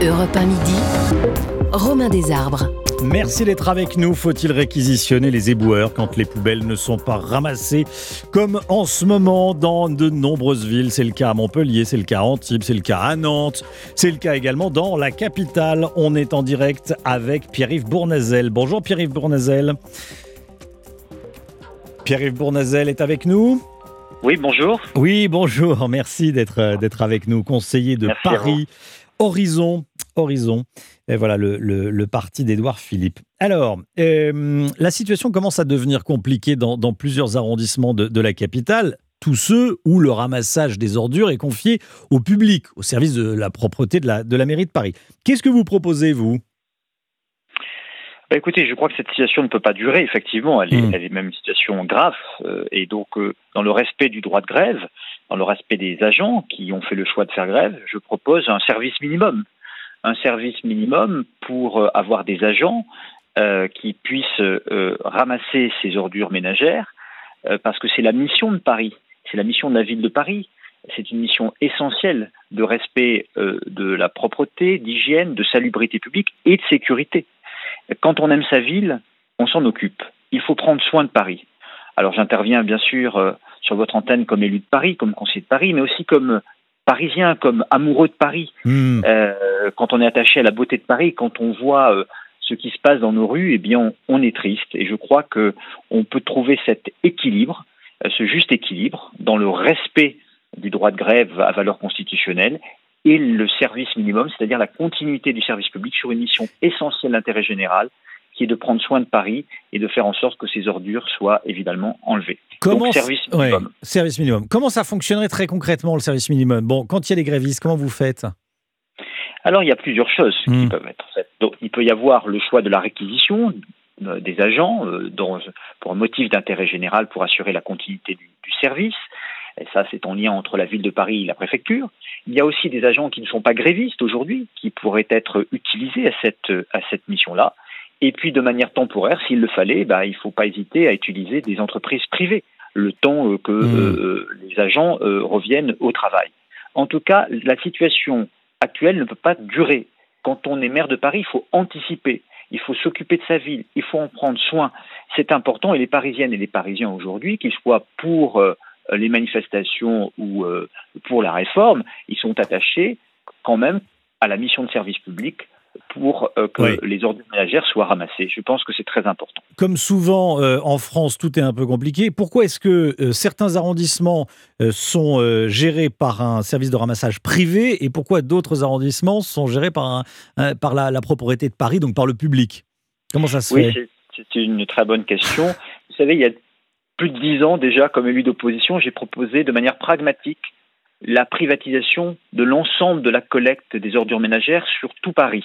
Europe 1 midi, Romain Desarbres. Merci d'être avec nous. Faut-il réquisitionner les éboueurs quand les poubelles ne sont pas ramassées Comme en ce moment dans de nombreuses villes? C'est le cas à Montpellier, c'est le cas à Antibes, c'est le cas à Nantes, c'est le cas également dans la capitale. On est en direct avec Pierre-Yves Bournazel. Bonjour Pierre-Yves Bournazel. Pierre-Yves Bournazel est avec nous? Oui, bonjour. Oui, bonjour. Merci d'être d'être avec nous, conseiller de Paris, Horizon, Horizon. Et voilà le, le, parti d'Édouard Philippe. Alors, euh, la situation commence à devenir compliquée dans, dans plusieurs arrondissements de, de, la capitale. Tous ceux où le ramassage des ordures est confié au public, au service de la propreté de la, de la mairie de Paris. Qu'est-ce que vous proposez, vous? Bah, écoutez, je crois que cette situation ne peut pas durer. Effectivement, elle est, hmm. elle est même une situation grave. Euh, et donc, euh, dans le respect du droit de grève, dans le respect des agents qui ont fait le choix de faire grève, je propose un service minimum. Un service minimum pour euh, avoir des agents qui puissent ramasser ces ordures ménagères, parce que c'est la mission de Paris, c'est la mission de la ville de Paris. C'est une mission essentielle de respect de la propreté, d'hygiène, de salubrité publique et de sécurité. Quand on aime sa ville, on s'en occupe. Il faut prendre soin de Paris. Alors j'interviens bien sûr euh, sur votre antenne comme élu de Paris, comme conseiller de Paris, mais aussi comme parisien, comme amoureux de Paris. Hmm. Euh, quand on est attaché à la beauté de Paris, quand on voit euh, ce qui se passe dans nos rues, eh bien on, est triste. Et je crois que on peut trouver cet équilibre, ce juste équilibre, dans le respect du droit de grève à valeur constitutionnelle et le service minimum, c'est-à-dire la continuité du service public sur une mission essentielle d'intérêt général, qui est de prendre soin de Paris et de faire en sorte que ces ordures soient évidemment enlevées. Comment Donc, service minimum. service minimum. Comment ça fonctionnerait très concrètement le service minimum? Bon, quand il y a des grévistes, comment vous faites? Alors, il y a plusieurs choses qui hmm. peuvent être faites. Donc, il peut y avoir le choix de la réquisition euh, des agents euh, pour un motif d'intérêt général pour assurer la continuité du, du service. Et ça, c'est en lien entre la ville de Paris et la préfecture. Il y a aussi des agents qui ne sont pas grévistes aujourd'hui, qui pourraient être utilisés à cette, à cette mission-là. Et puis, de manière temporaire, s'il le fallait, bah, il ne faut pas hésiter à utiliser des entreprises privées, le temps euh, que mmh. euh, les agents euh, reviennent au travail. En tout cas, la situation actuelle ne peut pas durer. Quand on est maire de Paris, il faut anticiper, il faut s'occuper de sa ville, il faut en prendre soin. C'est important et les Parisiennes et les Parisiens aujourd'hui, qu'ils soient pour euh, les manifestations ou euh, pour la réforme, ils sont attachés quand même à la mission de service public pour euh, que les ordures ménagères soient ramassées. Je pense que c'est très important. Comme souvent en France, tout est un peu compliqué. Pourquoi est-ce que certains arrondissements sont gérés par un service de ramassage privé et pourquoi d'autres arrondissements sont gérés par, un, par la, propriété de Paris, donc par le public? Comment ça se oui, fait? C'est une très bonne question. Vous savez, il y a plus de dix ans déjà, comme élu d'opposition, j'ai proposé de manière pragmatique la privatisation de l'ensemble de la collecte des ordures ménagères sur tout Paris,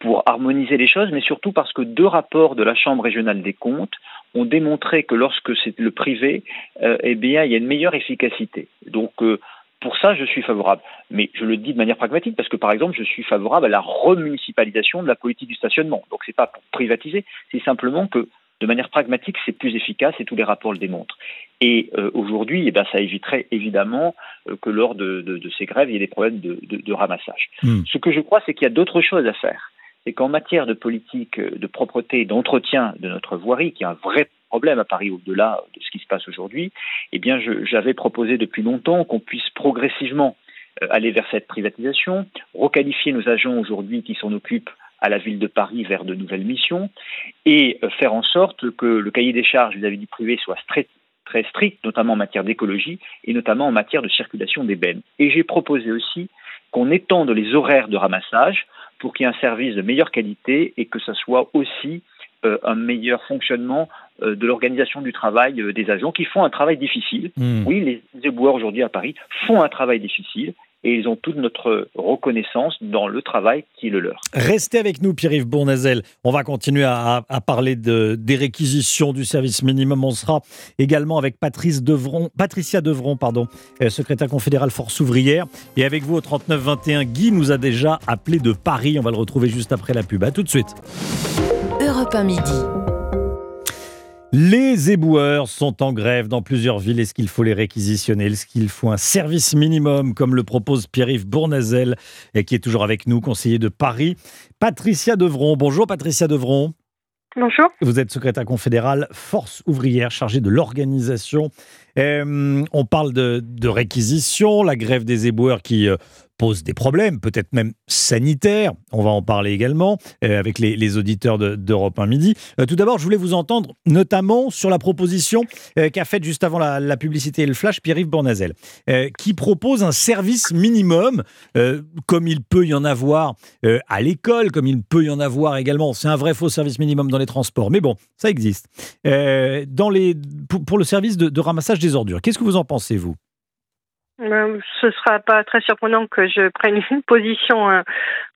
pour harmoniser les choses, mais surtout parce que deux rapports de la Chambre régionale des comptes ont démontré que lorsque c'est le privé, euh, eh bien, il y a une meilleure efficacité. Donc, euh, pour ça, je suis favorable. Mais je le dis de manière pragmatique parce que, par exemple, je suis favorable à la remunicipalisation de la politique du stationnement. Donc, c'est pas pour privatiser, c'est simplement que de manière pragmatique, c'est plus efficace et tous les rapports le démontrent. Et euh, aujourd'hui, eh ben, ça éviterait évidemment euh, que lors de, ces grèves, il y ait des problèmes de, ramassage. Hmm. Ce que je crois, c'est qu'il y a d'autres choses à faire. C'est qu'en matière de politique de propreté et d'entretien de notre voirie, qui est un vrai problème à Paris au-delà de ce qui se passe aujourd'hui, eh bien, j'avais proposé depuis longtemps qu'on puisse progressivement euh, aller vers cette privatisation, requalifier nos agents aujourd'hui qui s'en occupent à la ville de Paris vers de nouvelles missions et euh, faire en sorte que le cahier des charges vis-à-vis du privé soit très, très strict, notamment en matière d'écologie et notamment en matière de circulation des bennes. Et j'ai proposé aussi qu'on étende les horaires de ramassage pour qu'il y ait un service de meilleure qualité et que ce soit aussi euh, un meilleur fonctionnement euh, de l'organisation du travail des agents qui font un travail difficile. Mmh. Oui, les éboueurs aujourd'hui à Paris font un travail difficile et ils ont toute notre reconnaissance dans le travail qui est le leur. Restez avec nous, Pierre-Yves Bournazel. On va continuer à, parler de, des réquisitions du service minimum. On sera également avec Patrice Devron, Patricia Devron, pardon, euh, secrétaire confédérale Force ouvrière. Et avec vous au 3921, Guy nous a déjà appelé de Paris. On va le retrouver juste après la pub. A tout de suite. Europe 1 midi. Les éboueurs sont en grève dans plusieurs villes. Est-ce qu'il faut les réquisitionner? Est-ce qu'il faut un service minimum, comme le propose Pierre-Yves Bournazel, qui est toujours avec nous, conseiller de Paris Patricia Devron. Bonjour Patricia Devron. Bonjour. Vous êtes secrétaire confédéral Force ouvrière chargée de l'organisation. Euh, on parle de, de, réquisition, la grève des éboueurs qui euh, pose des problèmes, peut-être même sanitaires. On va en parler également euh, avec les, auditeurs d'Europe 1 Midi. Euh, tout d'abord, je voulais vous entendre notamment sur la proposition euh, qu'a faite juste avant la, publicité et le flash Pierre-Yves Bornazel, qui propose un service minimum, comme il peut y en avoir à l'école, comme il peut y en avoir également. C'est un vrai faux service minimum dans les transports, mais bon, ça existe. dans les, pour, le service de ramassage des ordures, qu'est-ce que vous en pensez, vous? Ce sera pas très surprenant que je prenne une position euh,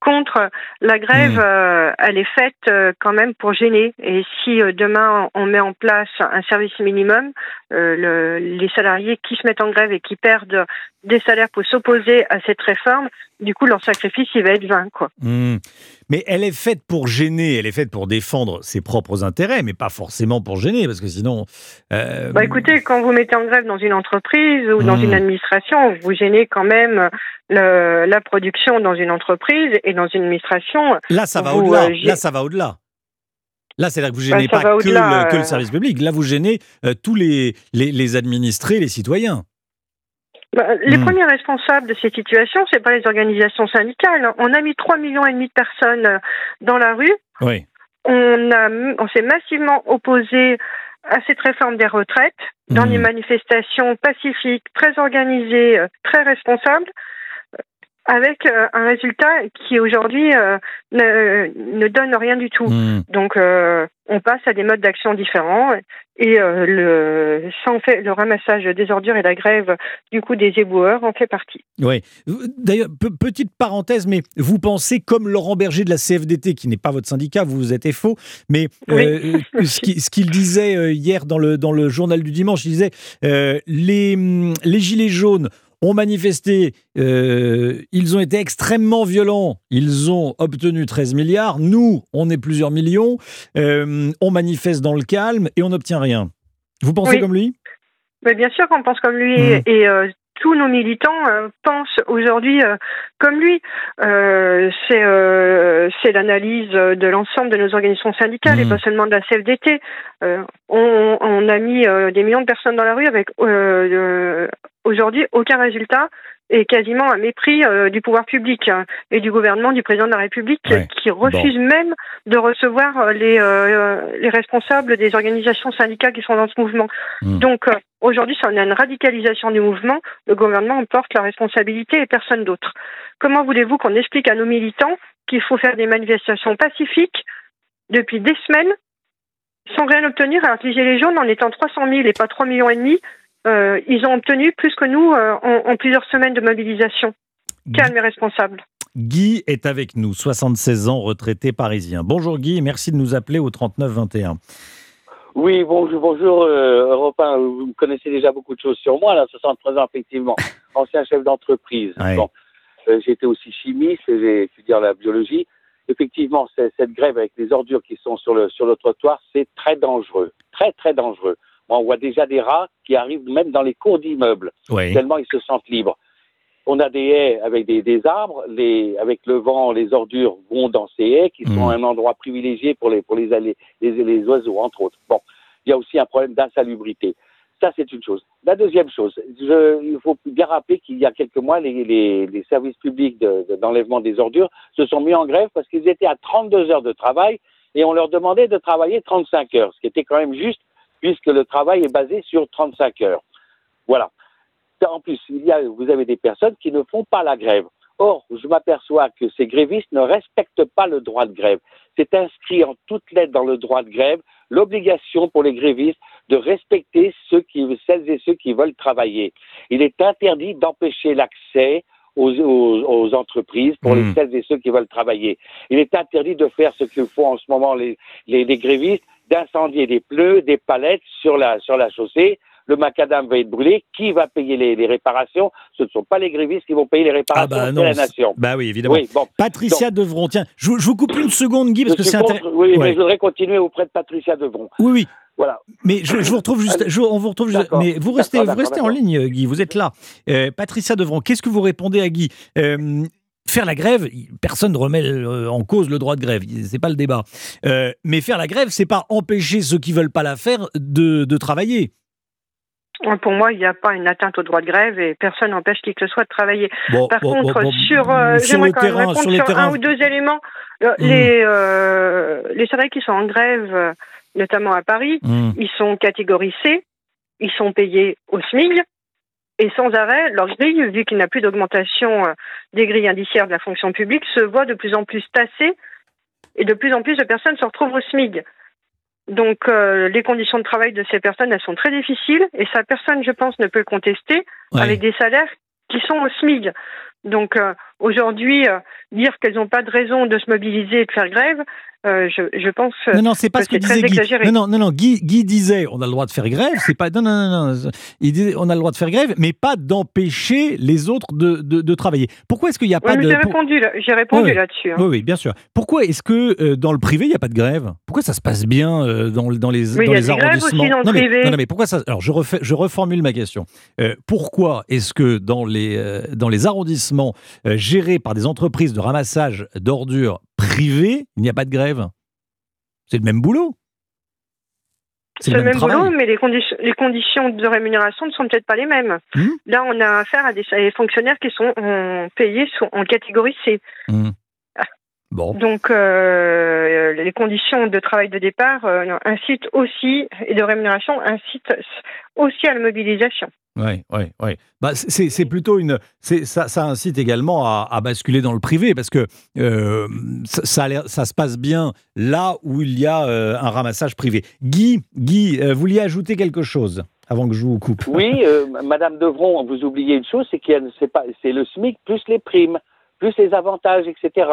contre. La grève, mmh. euh, elle est faite quand même pour gêner. Et si demain on met en place un service minimum, les salariés qui se mettent en grève et qui perdent des salaires pour s'opposer à cette réforme, du coup leur sacrifice il va être vain. Quoi. Mmh. Mais elle est faite pour gêner, elle est faite pour défendre ses propres intérêts, mais pas forcément pour gêner, parce que sinon. Euh, bah écoutez, quand vous mettez en grève dans une entreprise ou dans hmm. une administration, vous gênez quand même la production dans une entreprise et dans une administration. Là, ça va au-delà. Euh, Là, ça va au-delà. Là, c'est-à-dire que vous gênez bah, pas que le, que le, euh. service public. Là, vous gênez tous les, les, les administrés, les citoyens. Bah, les hmm. premiers responsables de cette situation, c'est pas les organisations syndicales. On a mis 3 millions et demi de personnes euh, dans la rue. Oui. On a, on s'est massivement opposé à cette réforme des retraites dans hmm. des manifestations pacifiques, très organisées, euh, très responsables avec euh, un résultat qui aujourd'hui euh, ne, ne, donne rien du tout. Hmm. Donc euh, on passe à des modes d'action différents et le, sans fait, le ramassage des ordures et la grève du coup des éboueurs en fait partie. Oui. D'ailleurs, petite parenthèse, mais vous pensez comme Laurent Berger de la CFDT, qui n'est pas votre syndicat, vous êtes faux, mais ce qu'il disait hier dans le, dans le journal du dimanche, il disait les, les gilets jaunes ont manifesté, euh, ils ont été extrêmement violents, ils ont obtenu 13 milliards, nous, on est plusieurs millions, euh, on manifeste dans le calme et on n'obtient rien. Vous pensez comme lui? Mais Bien sûr qu'on pense comme lui, mmh. et euh, tous nos militants pensent aujourd'hui comme lui. c'est l'analyse de l'ensemble de nos organisations syndicales et mmh. pas seulement de la CFDT. On, on, a mis des millions de personnes dans la rue avec aujourd'hui aucun résultat et quasiment un mépris euh, du pouvoir public hein, et du gouvernement du président de la République qui refuse même de recevoir euh, les, euh, les responsables des organisations syndicales qui sont dans ce mouvement. Hmm. Donc aujourd'hui, ça en a une radicalisation du mouvement. Le gouvernement en porte la responsabilité et personne d'autre. Comment voulez-vous qu'on explique à nos militants qu'il faut faire des manifestations pacifiques depuis des semaines sans rien obtenir? Alors que les Gilets jaunes en étant 300 000 et pas 3 millions et demi euh, ils ont obtenu plus que nous euh, en, plusieurs semaines de mobilisation. Calme et responsable. Guy est avec nous, 76 ans, retraité parisien. Bonjour Guy merci de nous appeler au 39 21. Oui, bonjour, bonjour euh, Europe Vous connaissez déjà beaucoup de choses sur moi, là, 63 ans, effectivement. Ancien chef d'entreprise. Bon, J'étais aussi chimiste, j'ai étudié la biologie. Effectivement, cette grève avec les ordures qui sont sur le, sur le trottoir, c'est très dangereux. Très, très dangereux on voit déjà des rats qui arrivent même dans les cours d'immeubles, tellement ils se sentent libres. On a des haies avec des, arbres, les, avec le vent, les ordures vont dans ces haies qui sont mmh. un endroit privilégié pour les, pour les, les, les, oiseaux, entre autres. Bon, il y a aussi un problème d'insalubrité. Ça, c'est une chose. La deuxième chose, je, il faut bien rappeler qu'il y a quelques mois, les, les, services publics d'enlèvement des ordures se sont mis en grève parce qu'ils étaient à 32 heures de travail et on leur demandait de travailler 35 heures, ce qui était quand même juste puisque le travail est basé sur 35 heures. Voilà. En plus, il y a, vous avez des personnes qui ne font pas la grève. Or, je m'aperçois que ces grévistes ne respectent pas le droit de grève. C'est inscrit en toutes lettres dans le droit de grève l'obligation pour les grévistes de respecter ceux qui, celles et ceux qui veulent travailler. Il est interdit d'empêcher l'accès aux, entreprises pour les, hmm. celles et ceux qui veulent travailler. Il est interdit de faire ce que font en ce moment les, les, les grévistes, d'incendier des pneus, des palettes sur la, sur la chaussée. Le macadam va être brûlé. Qui va payer les, les réparations? Ce ne sont pas les grévistes qui vont payer les réparations, ah bah c'est la nation. Bah oui, évidemment. Patricia Devron, tiens, je, je, vous coupe une seconde, Guy, parce que c'est intéressant. Oui, mais je voudrais continuer auprès de Patricia Devron. Oui, oui. Voilà. Mais je, vous retrouve juste, on vous retrouve juste, mais vous restez, vous restez en ligne, Guy. Vous êtes là. Euh, Patricia Devron, qu'est-ce que vous répondez à Guy? Euh, Faire la grève, personne ne remet euh, en cause le droit de grève, c'est pas le débat. mais faire la grève, c'est pas empêcher ceux qui veulent pas la faire de, de travailler. Pour moi, il n'y a pas une atteinte au droit de grève et personne n'empêche qui que ce soit de travailler. Par contre, sur, sur le terrain, sur, le terrain, un ou deux éléments, hmm. les, les salariés qui sont en grève notamment à Paris, hmm. ils sont catégorie C, ils sont payés au SMIC, et sans arrêt, leur grille, vu qu'il n'y a plus d'augmentation euh, des grilles indiciaires de la fonction publique, se voit de plus en plus tassée, et de plus en plus de personnes se retrouvent au SMIC. Donc euh, les conditions de travail de ces personnes, elles sont très difficiles, et ça, personne, je pense, ne peut le contester, avec des salaires qui sont au SMIC. Donc euh, aujourd'hui, dire qu'elles n'ont pas de raison de se mobiliser et de faire grève, euh, je, pense. Non, non, c'est pas ce que disait Guy. Non, non, non, non. Guy, Guy, disait on a le droit de faire grève. C'est pas. Non, non, non, non. Il disait on a le droit de faire grève, mais pas d'empêcher les autres de, de, travailler. Pourquoi est-ce qu'il n'y a pas de. J'ai répondu, j'ai répondu là-dessus. Hein. Oui, oui, bien sûr. Pourquoi est-ce que euh, dans le privé il n'y a pas de grève? Pourquoi ça se passe bien euh, dans, dans les, dans les arrondissements aussi dans le. Mais, non, non, mais pourquoi ça Alors je refais, je reformule ma question. pourquoi est-ce que dans les dans les arrondissements gérés par des entreprises de ramassage d'ordures privées, il n'y a pas de grève c'est le même boulot. C'est le, même, boulot, mais les, conditions, les conditions de rémunération ne sont peut-être pas les mêmes. Hmm. Là, on a affaire à des, fonctionnaires qui sont payés en catégorie C. Hmm. Bon. Donc, euh, les conditions de travail de départ euh, incitent aussi, et de rémunération incitent aussi à la mobilisation. Oui, oui, oui. Bah, c'est plutôt une. Ça, ça incite également à, basculer dans le privé parce que euh, ça, ça, se passe bien là où il y a euh, un ramassage privé. Guy, Guy euh, vous vouliez ajouter quelque chose avant que je vous coupe? Oui, Madame Devron, vous oubliez une chose c'est que c'est le SMIC plus les primes, plus les avantages, etc.,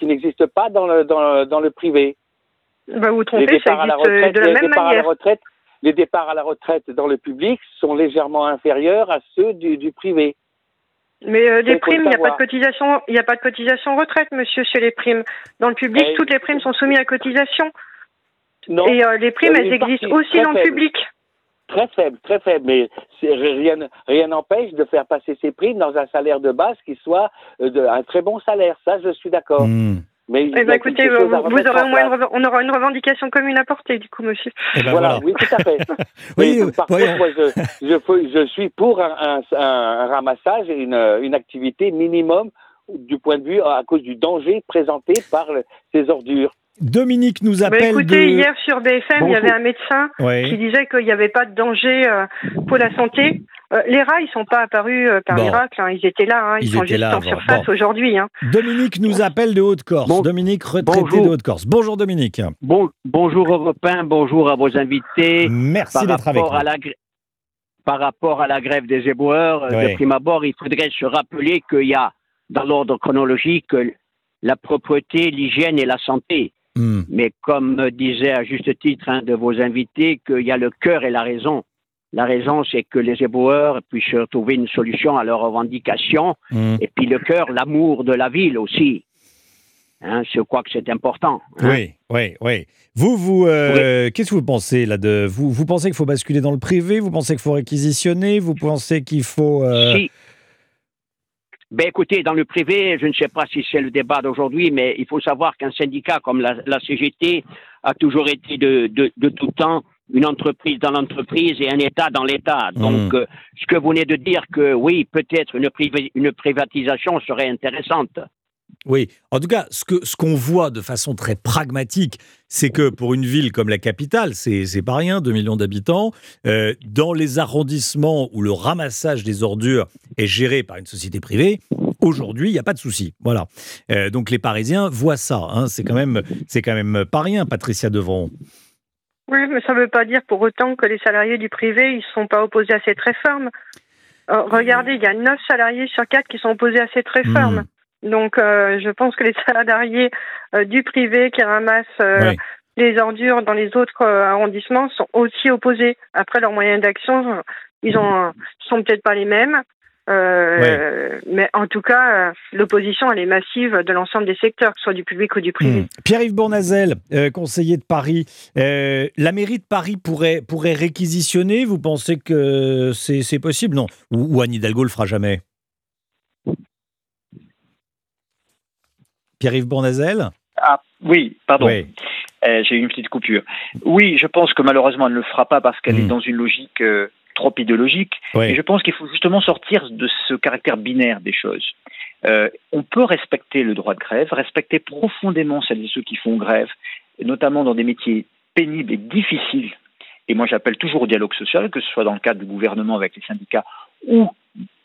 qui n'existent pas dans le, dans, dans le privé. Bah, vous trompez, ça existe de la même manière. À la retraite, les départs à la retraite dans le public sont légèrement inférieurs à ceux du, privé. Mais euh, les primes, il n'y a pas de cotisation, il n'y a pas de cotisation retraite, monsieur, chez les primes. Dans le public, eh, toutes les primes sont soumises à cotisation. Non. Et euh, les primes, elles existent aussi dans le public. Très faible, très faible, mais rien n'empêche de faire passer ces primes dans un salaire de base qui soit euh, de, un très bon salaire. Ça, je suis d'accord. Hmm. Mais eh ben, écoutez, vous, aurez moins on aura une revendication commune à porter, du coup, monsieur. Eh ben voilà, oui, tout à fait. oui, par contre, moi, je, je, suis pour un, un, ramassage et une, une, activité minimum du point de vue à cause du danger présenté par ces ordures. Dominique nous appelle. écoutez, hier sur BFM, il y avait un médecin qui disait qu'il n'y avait pas de danger euh, pour la santé. Euh, les rats, ils sont pas apparus euh, par miracle. Hein. Ils étaient là. Hein. Ils, sont juste en surface aujourd'hui. Hein. Dominique nous appelle de Haute-Corse. Dominique, retraité de Haute-Corse. Bonjour Dominique. Bon, bonjour Européen, bonjour à vos invités. Merci d'être avec nous. par rapport à la grève des éboueurs, de prime abord, il faudrait se rappeler qu'il y a, dans l'ordre chronologique, la propreté, l'hygiène et la santé. Hmm. Mais comme disait à juste titre un de vos invités, qu'il y a le cœur et la raison. La raison, c'est que les éboueurs puissent trouver une solution à leurs revendications. Hmm. Et puis le cœur, l'amour de la ville aussi. Hein, je crois que c'est important. Hein. Oui, oui, oui. Vous, vous, euh, qu'est-ce que vous pensez là de vous, vous pensez qu'il faut basculer dans le privé? Vous pensez qu'il faut réquisitionner? Vous pensez qu'il faut euh, ben écoutez, dans le privé, je ne sais pas si c'est le débat d'aujourd'hui, mais il faut savoir qu'un syndicat comme la, CGT a toujours été de, de, tout temps une entreprise dans l'entreprise et un État dans l'État. Hmm. Donc, euh, ce que vous venez de dire que oui, peut-être une, une privatisation serait intéressante. Oui, en tout cas, ce qu'on ce qu'on voit de façon très pragmatique, c'est que pour une ville comme la capitale, c'est pas rien, 2 millions d'habitants, euh, dans les arrondissements où le ramassage des ordures est géré par une société privée, aujourd'hui, il n'y a pas de souci. Voilà. Euh, donc les Parisiens voient ça. Hein, c'est quand, même, quand même pas rien, Patricia Devron. Oui, mais ça ne veut pas dire pour autant que les salariés du privé, ils ne sont pas opposés à cette réforme. Euh, regardez, il y a 9 salariés sur 4 qui sont opposés à cette réforme. Hmm. Donc, euh, je pense que les salariés euh, du privé qui ramassent euh, les ordures dans les autres arrondissements sont aussi opposés. Après, leurs moyens d'action, ils ont sont peut-être pas les mêmes. Mais en tout cas, l'opposition, elle est massive de l'ensemble des secteurs, que ce soit du public ou du privé. Hmm. Pierre-Yves Bournazel, conseiller de Paris, la mairie de Paris pourrait, pourrait réquisitionner? Vous pensez que c'est possible? Non. Ou, ou Anne Hidalgo le fera jamais? Pierre-Yves Bournazel ah, Oui, pardon. Euh, j'ai eu une petite coupure. Oui, je pense que malheureusement, elle ne le fera pas parce qu'elle est hmm. dans une logique euh, trop idéologique. Et je pense qu'il faut justement sortir de ce caractère binaire des choses. Euh, on peut respecter le droit de grève, respecter profondément celles et ceux qui font grève, notamment dans des métiers pénibles et difficiles. Et moi, j'appelle toujours au dialogue social, que ce soit dans le cadre du gouvernement avec les syndicats ou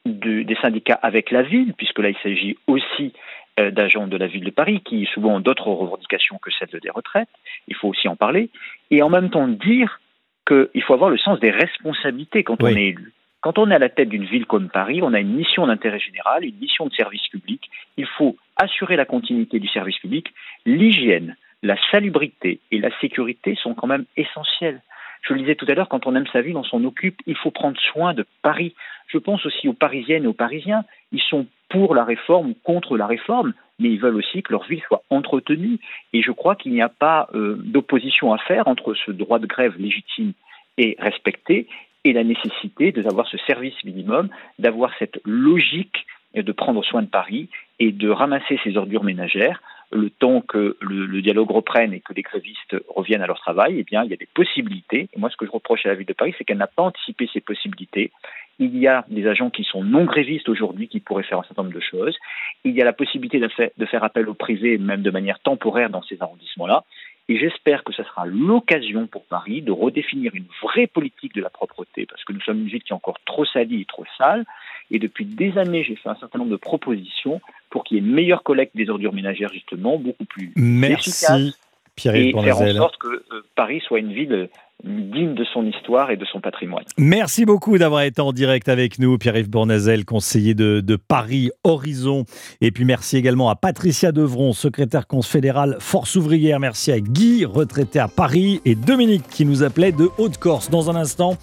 des syndicats avec la ville, puisque là, il s'agit aussi d'agents de la ville de Paris qui souvent ont d'autres revendications que celles des retraites. Il faut aussi en parler. Et en même temps dire qu'il faut avoir le sens des responsabilités quand on est élu. Quand on est à la tête d'une ville comme Paris, on a une mission d'intérêt général, une mission de service public. Il faut assurer la continuité du service public. L'hygiène, la salubrité et la sécurité sont quand même essentielles. Je le disais tout à l'heure, quand on aime sa ville, on s'en occupe. Il faut prendre soin de Paris. Je pense aussi aux Parisiennes et aux Parisiens. Ils sont pour la réforme ou contre la réforme, mais ils veulent aussi que leur ville soit entretenue. Et je crois qu'il n'y a pas euh, d'opposition à faire entre ce droit de grève légitime et respecté et la nécessité d'avoir ce service minimum, d'avoir cette logique de prendre soin de Paris et de ramasser ses ordures ménagères le temps que le, dialogue reprenne et que les grévistes reviennent à leur travail, eh bien, il y a des possibilités. Moi, ce que je reproche à la ville de Paris, c'est qu'elle n'a pas anticipé ces possibilités. Il y a des agents qui sont non grévistes aujourd'hui qui pourraient faire un certain nombre de choses. Il y a la possibilité de faire, de faire appel au privé, même de manière temporaire dans ces arrondissements-là. Et j'espère que ce sera l'occasion pour Paris de redéfinir une vraie politique de la propreté, parce que nous sommes une ville qui est encore trop salie et trop sale. Et depuis des années, j'ai fait un certain nombre de propositions pour qu'il y ait une meilleure collecte des ordures ménagères, justement, beaucoup plus Merci, efficace. Et faire en sorte que euh, Paris soit une ville digne de son histoire et de son patrimoine. Merci beaucoup d'avoir été en direct avec nous, Pierre-Yves Bournazel, conseiller de, Paris Horizon. Et puis merci également à Patricia Devron, secrétaire confédérale Force ouvrière. Merci à Guy, retraité à Paris, et Dominique qui nous appelait de Haute-Corse. Dans un instant,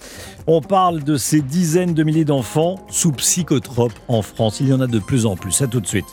on parle de ces dizaines de milliers d'enfants sous psychotropes en France. Il y en a de plus en plus. À tout de suite.